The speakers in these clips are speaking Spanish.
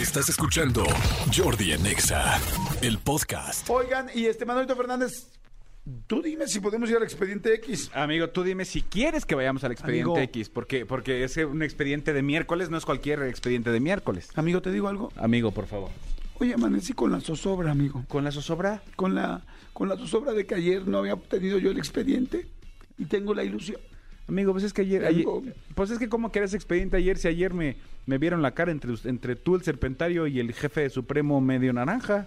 Estás escuchando Jordi en Exa, el podcast. Oigan, y este Manuelito Fernández, tú dime si podemos ir al expediente X. Amigo, tú dime si quieres que vayamos al expediente Amigo. X, porque, porque es un expediente de miércoles, no es cualquier expediente de miércoles. Amigo, te digo algo. Amigo, por favor. Oye, amanecí con la zozobra, amigo. ¿Con la zozobra? Con la, con la zozobra de que ayer no había obtenido yo el expediente y tengo la ilusión. Amigo, pues es que ayer, pues es que cómo que eres expediente ayer si ayer me, me vieron la cara entre, entre tú, el serpentario, y el jefe de Supremo medio naranja.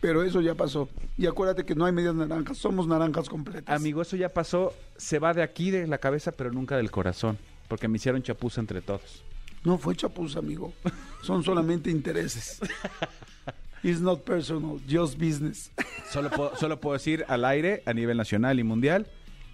Pero eso ya pasó. Y acuérdate que no hay medias naranjas, somos naranjas completas. Amigo, eso ya pasó, se va de aquí de la cabeza, pero nunca del corazón, porque me hicieron chapuza entre todos. No fue chapuza, amigo. Son solamente intereses. It's not personal, just business. Solo puedo, solo puedo decir al aire, a nivel nacional y mundial,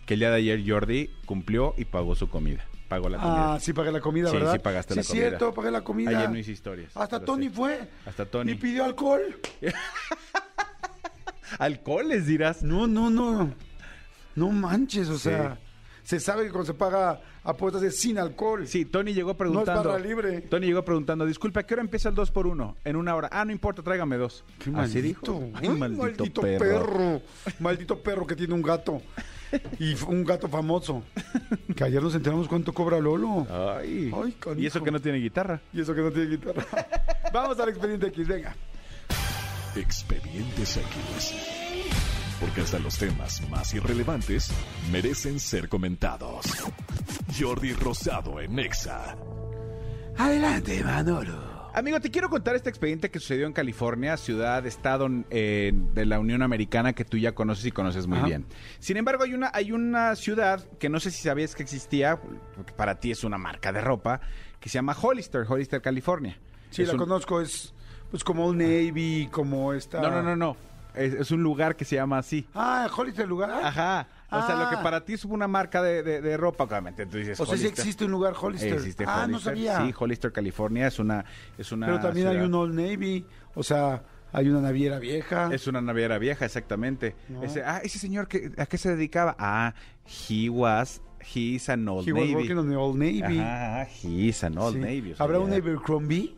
que el día de ayer Jordi cumplió y pagó su comida. Pagó la comida. Ah, sí pagué la comida, Sí, ¿verdad? sí pagaste la Sí, comida. cierto, pagué la comida. Ayer no hice historias. Hasta Tony fue. Hasta Tony. Y pidió alcohol. Alcoholes, dirás. No, no, no. No manches, o sea, se sabe que cuando se paga apuestas es sin alcohol. Sí, Tony llegó preguntando. barra libre. Tony llegó preguntando, disculpa, ¿a qué hora empieza el 2 por 1 En una hora. Ah, no importa, tráigame dos. Qué Así maldito. dijo. Ay, Ay, maldito, perro. Maldito perro que tiene un gato. Y un gato famoso. Que ayer nos enteramos cuánto cobra Lolo. Ay. Ay, y eso que no tiene guitarra. Y eso que no tiene guitarra. Vamos al expediente X, venga. Expedientes X. Porque hasta los temas más irrelevantes merecen ser comentados. Jordi Rosado en Exa. Adelante, Manolo. Amigo, te quiero contar este expediente que sucedió en California, ciudad, estado eh, de la Unión Americana que tú ya conoces y conoces muy Ajá. bien. Sin embargo, hay una, hay una ciudad que no sé si sabías que existía, porque para ti es una marca de ropa, que se llama Hollister, Hollister, California. Sí, Es la un- conozco, es pues como un Navy, como esta... No, no, no, no. Es, es un lugar que se llama así. Ah, Hollister lugar. Ajá. O sea, lo que Ah. para ti es una marca de, de- de ropa, obviamente. Tú dices O sea, sí existe un lugar Hollister. Existe ah, no Hollister. sabía. Sí, Hollister, California es una, es una Pero también hay ciudad- un Old Navy, o sea, hay una naviera vieja. Es una naviera vieja, exactamente. No. Ese, ah, ese señor, que, ¿a qué se dedicaba? Ah, he was, he's an old He was Navy. working on the Old Navy. Ajá, he's an old Sí. Navy. o sea, ¿Habrá un. Abercrombie?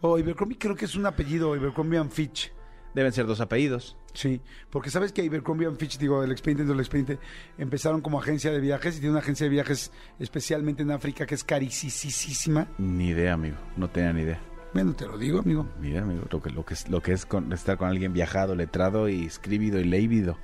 O Abercrombie creo que es un apellido, Abercrombie and Fitch. Deben ser dos apellidos. Sí, porque sabes que Abercrombie and Fitch, digo, el expediente del expediente, empezaron como agencia de viajes y tiene una agencia de viajes especialmente en África que es carísima. Ni idea, amigo. No tenía ni idea. Bueno, te lo digo, amigo. Ni idea, amigo. Lo que, lo que es, lo que es con- estar con alguien viajado, letrado y escribido y leído.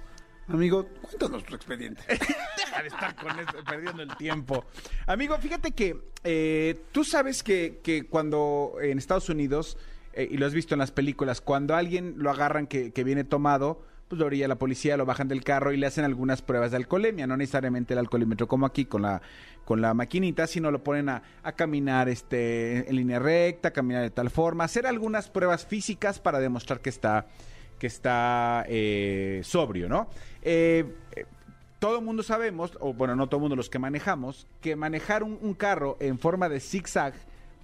Amigo, cuéntanos tu expediente. Deja de estar con esto, perdiendo el tiempo. Amigo, fíjate que eh, tú sabes que, que cuando en Estados Unidos, eh, y lo has visto en las películas, cuando alguien lo agarran que, que viene tomado, pues lo orilla la policía, lo bajan del carro y le hacen algunas pruebas de alcoholemia, no necesariamente el alcoholímetro como aquí con la, con la maquinita, sino lo ponen a, a caminar este, en línea recta, caminar de tal forma, hacer algunas pruebas físicas para demostrar que está, que está eh, sobrio, ¿no? Eh, todo el mundo sabemos, o bueno, no todo el mundo, los que manejamos, que manejar un, un carro en forma de zigzag,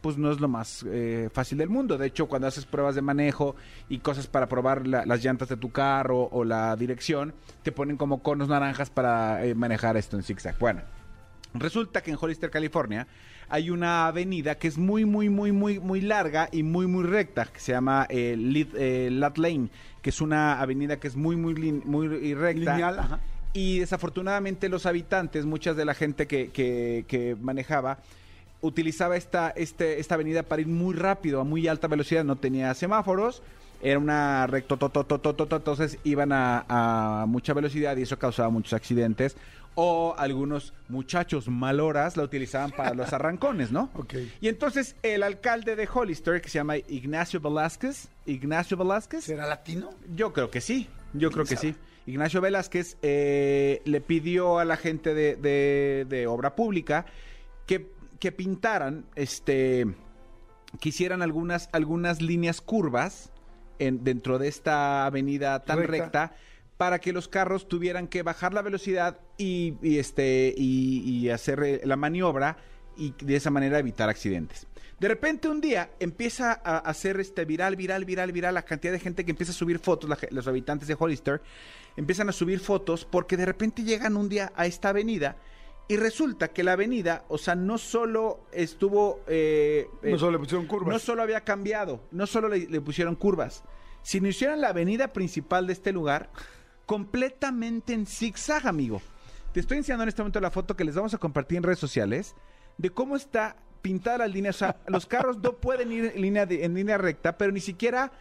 pues no es lo más eh, fácil del mundo. De hecho, cuando haces pruebas de manejo y cosas para probar la- las llantas de tu carro o la dirección, te ponen como conos naranjas para eh, manejar esto en zigzag. Bueno, Resulta que en Hollister, California, hay una avenida que es muy, muy, muy, muy, muy larga y muy, muy recta, que se llama eh, eh, Lat Lane, que es una avenida que es muy, muy, muy recta. Lineal, ajá. Y desafortunadamente los habitantes, muchas de la gente que, que- que manejaba, utilizaba esta, este, esta avenida para ir muy rápido, a muy alta velocidad, no tenía semáforos, era una recto, to, to, to, to, to, to, entonces iban a, a mucha velocidad y eso causaba muchos accidentes. O algunos muchachos maloras la utilizaban para los arrancones, ¿no? Y entonces el alcalde de Hollister, que se llama Ignacio Velázquez, Ignacio Velázquez, ¿Será latino? yo creo que sí, yo creo que sabe? sí. Ignacio Velázquez eh, le pidió a la gente de, de- de obra pública que, que pintaran, este, que hicieran algunas, algunas líneas curvas en, dentro de esta avenida tan Recta. recta. para que los carros tuvieran que bajar la velocidad y, y, este y, y hacer eh, la maniobra y de esa manera evitar accidentes. De repente un día empieza a hacer este viral, viral, viral, viral la cantidad de gente que empieza a subir fotos, la los habitantes de Hollister empiezan a subir fotos porque de repente llegan un día a esta avenida Y resulta que la avenida, o sea, no solo estuvo... eh, No eh, solo le pusieron curvas. no solo había cambiado, no solo le, le pusieron curvas, sino hicieron la avenida principal de este lugar completamente en zigzag, amigo. Te estoy enseñando en este momento la foto que les vamos a compartir en redes sociales de cómo está pintada la línea. O sea, los carros no pueden ir en línea, de- en línea recta, pero ni siquiera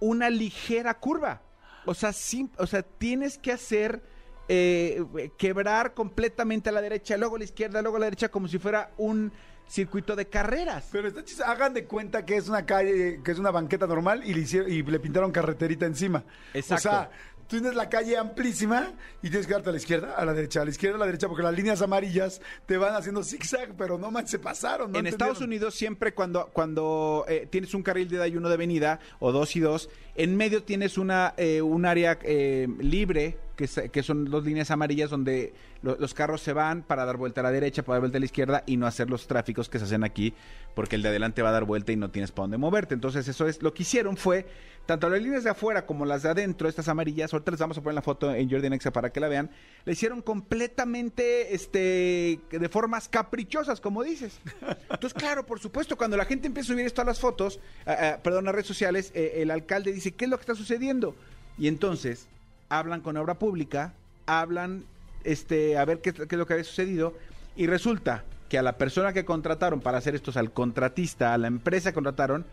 una ligera curva. O sea, sim- o sea tienes que hacer eh, quebrar completamente a la derecha, luego a la izquierda, luego a la derecha, como si fuera un circuito de carreras. Pero está chis- hagan de cuenta que es una calle, que es una banqueta normal y le, hicieron, y le pintaron carreterita encima. Exacto. O sea, tú tienes la calle amplísima y tienes que darte a la izquierda, a la derecha, a la izquierda, a la derecha, porque las líneas amarillas te van haciendo zigzag, pero no man, se pasaron. ¿no en Estados? Unidos siempre cuando, cuando eh, tienes un carril de ida y uno de venida, o dos y dos, en medio tienes una eh, un área eh, libre, que, son dos líneas amarillas donde lo- los carros se van para dar vuelta a la derecha, para dar vuelta a la izquierda y no hacer los tráficos que se hacen aquí, porque el de adelante va a dar vuelta y no tienes para dónde moverte. Entonces eso es, lo que hicieron fue, tanto las líneas de afuera como las de adentro, estas amarillas, ahorita les vamos a poner la foto en Jordi Nexa para que la vean, le hicieron completamente, este, de formas caprichosas, como dices. Entonces, claro, por supuesto, cuando la gente empieza a subir esto a las fotos, ah, ah, perdón, a redes sociales, eh, el alcalde dice, ¿qué es lo que está sucediendo? Y entonces hablan con obra pública, hablan, este, a ver qué, qué es lo que había sucedido, y resulta que a la persona que contrataron para hacer esto, al contratista, a la empresa que contrataron,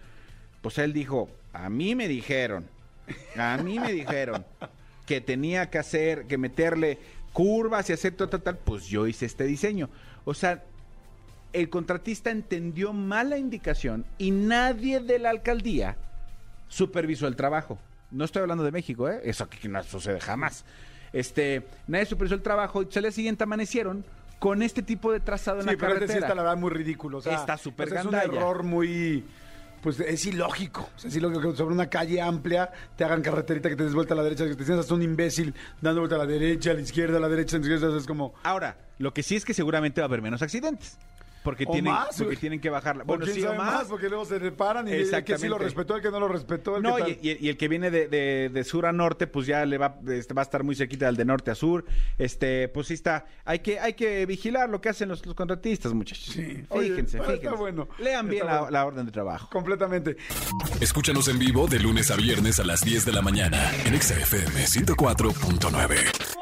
pues él dijo, a mí me dijeron, a mí me dijeron que tenía que hacer, que meterle curvas y hacer tal, tal, tal, pues yo hice este diseño. O sea, el contratista entendió mal la indicación y nadie de la alcaldía supervisó el trabajo. No estoy hablando de México, ¿eh? Eso aquí no sucede jamás. Este, nadie supervisó el trabajo y al día siguiente amanecieron con este tipo de trazado en Sí, la pero este sí carretera. está la verdad muy ridículo. o sea, Está súper sea, Es un error muy... Pues es ilógico. Es ilógico que sobre una calle amplia te hagan carreterita que te des vuelta a la derecha, que te sientas un imbécil dando vuelta a la derecha, a la izquierda, a la derecha, a la izquierda. Es como... Ahora, lo que sí es que seguramente va a haber menos accidentes. Porque O tienen, más, porque tienen que bajarla. Bueno, quién sí o sabe más. porque luego se reparan y el que sí lo respetó, el que no lo respetó, el No, que tal. y, el que viene de, de- de sur a norte, pues ya le va, este, va a estar muy cerquita del de norte a sur. Este, pues sí está. Hay que, hay que vigilar lo que hacen los, los contratistas, muchachos. Sí. Fíjense, fíjense. está bueno. Lean bien Está la, bueno. la orden de trabajo. Completamente. Escúchanos en vivo de lunes a viernes a las 10 de la mañana en Exa FM 104.9.